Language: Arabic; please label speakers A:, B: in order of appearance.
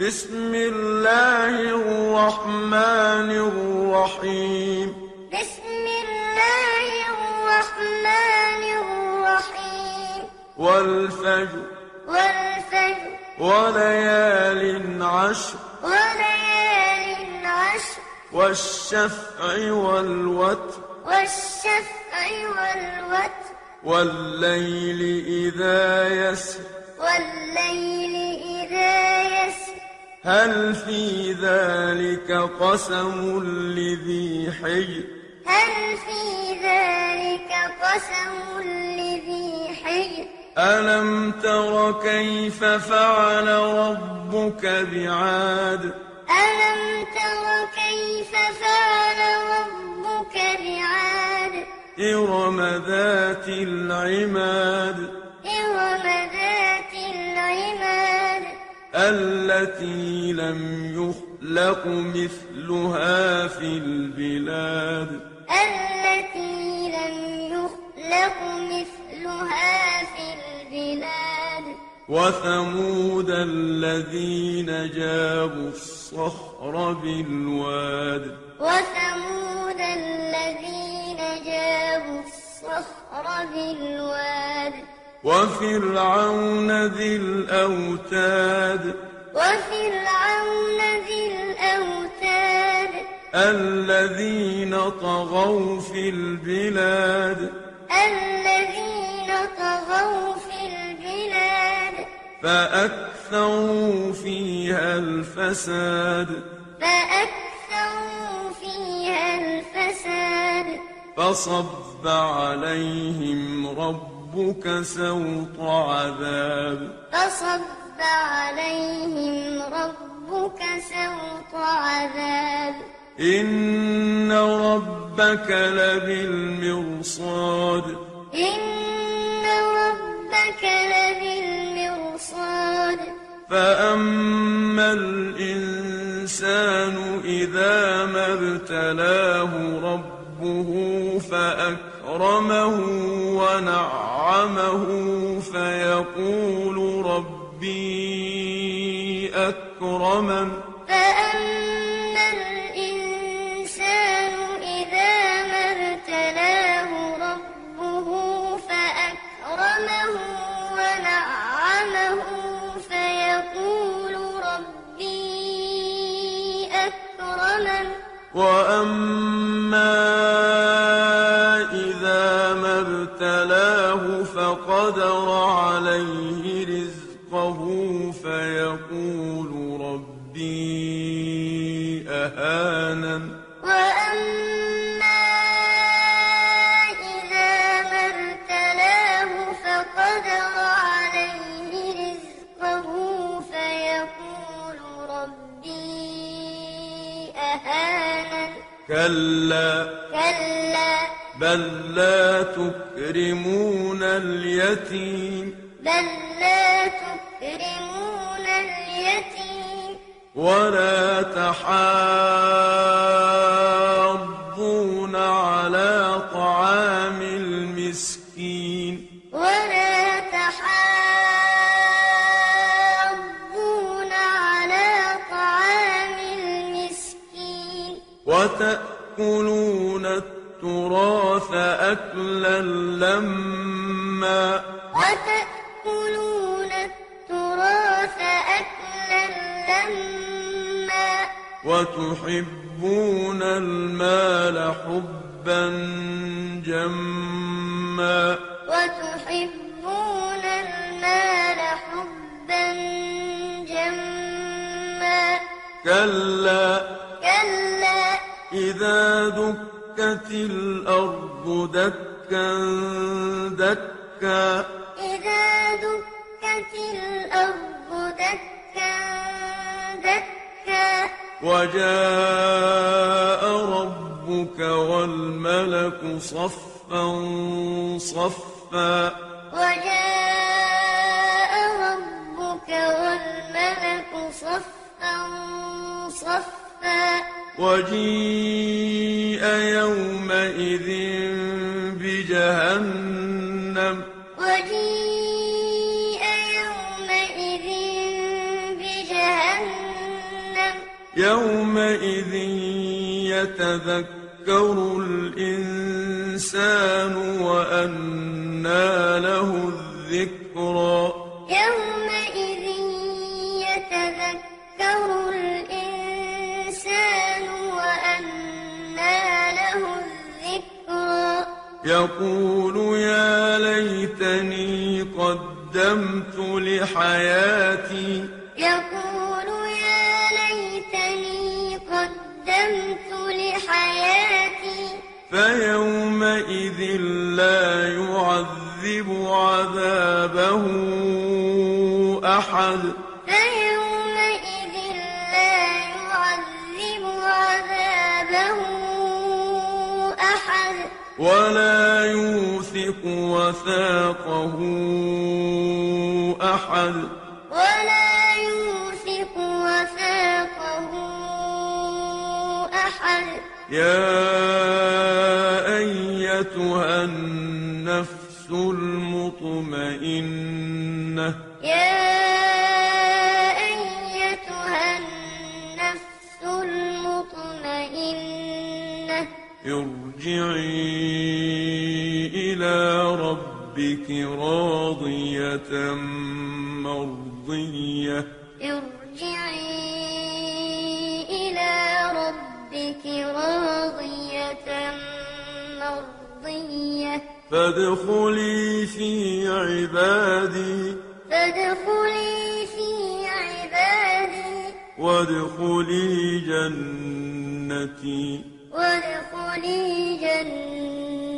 A: بسم الله الرحمن الرحيم.
B: بسم الله الرحمن الرحيم.
A: والفجر.
B: والفجر.
A: وليال عشر.
B: وليال عشر.
A: والشفع والوتر.
B: والشفع والوتر.
A: والليل إذا يسر.
B: والليل
A: هل في ذلك قسم لذي حجر؟
B: هل في ذلك قسم لذي حجر؟
A: ألم تر كيف فعل ربك بعاد؟
B: ألم تر كيف فعل ربك بعاد؟
A: إرم ذات العماد.
B: إرم ذات العماد
A: التي لم يخلق مثلها في البلاد.
B: التي لم يخلق مثلها في البلاد.
A: وثمود الذين جابوا الصخر بالواد.
B: وثمود الذين جابوا الصخر بالواد.
A: وفرعون ذي الأوتاد.
B: وفرعون ذي الأوتاد.
A: الذين طغوا في البلاد.
B: الذين طغوا في البلاد.
A: فأكثروا فيها الفساد.
B: فأكثروا فيها الفساد.
A: فصب عليهم ربك سوط عذاب.
B: فصب عليهم ربك سوط عذاب.
A: إن ربك لبالمرصاد.
B: إن ربك لبالمرصاد.
A: فأما الإنسان إذا ما ابتلاه ربه فأكرمه ونعمه فيقول ربي أكرمن. أهانن
B: وأما إذا ما ابتلاه فقدر عليه رزقه فيقول ربي أهانن.
A: كلا.
B: كلا.
A: بل لا تكرمون اليتيم.
B: بل لا تكرمون اليتيم.
A: ولا تحاضون وتأكلون التراث أكلا لما
B: وتأكلون التراث أكلا لما
A: وتحبون المال حبا جما
B: وتحبون المال حبا جما
A: كلا دكت الأرض دكا دكا.
B: إذا دكت الأرض دكا دكا.
A: وجاء ربك والملك صفا صفا.
B: وجاء ربك والملك صفا صفا.
A: وجيء يومئذ
B: يومئذ
A: يتذكر الإنسان وأنى له الذكرى.
B: يومئذ يتذكر الإنسان وأنى له الذكرى.
A: يقول يا ليتني قدمت لحياتي.
B: يقول
A: فيومئذ لا يعذب عذابه أحد.
B: فيومئذ لا يعذب عذابه أحد.
A: ولا يوثق وثاقه أحد.
B: ولا يوثق وثاقه أحد.
A: يا أيتها النفس المطمئنة؟
B: يا أيتها النفس المطمئنة.
A: ارجعي إلى ربك راضية مرضية.
B: ارجعي إلى ربك راضية
A: فادخلي في عبادي.
B: فادخلي في عبادي.
A: وادخلي جنتي.
B: وادخلي جنتي.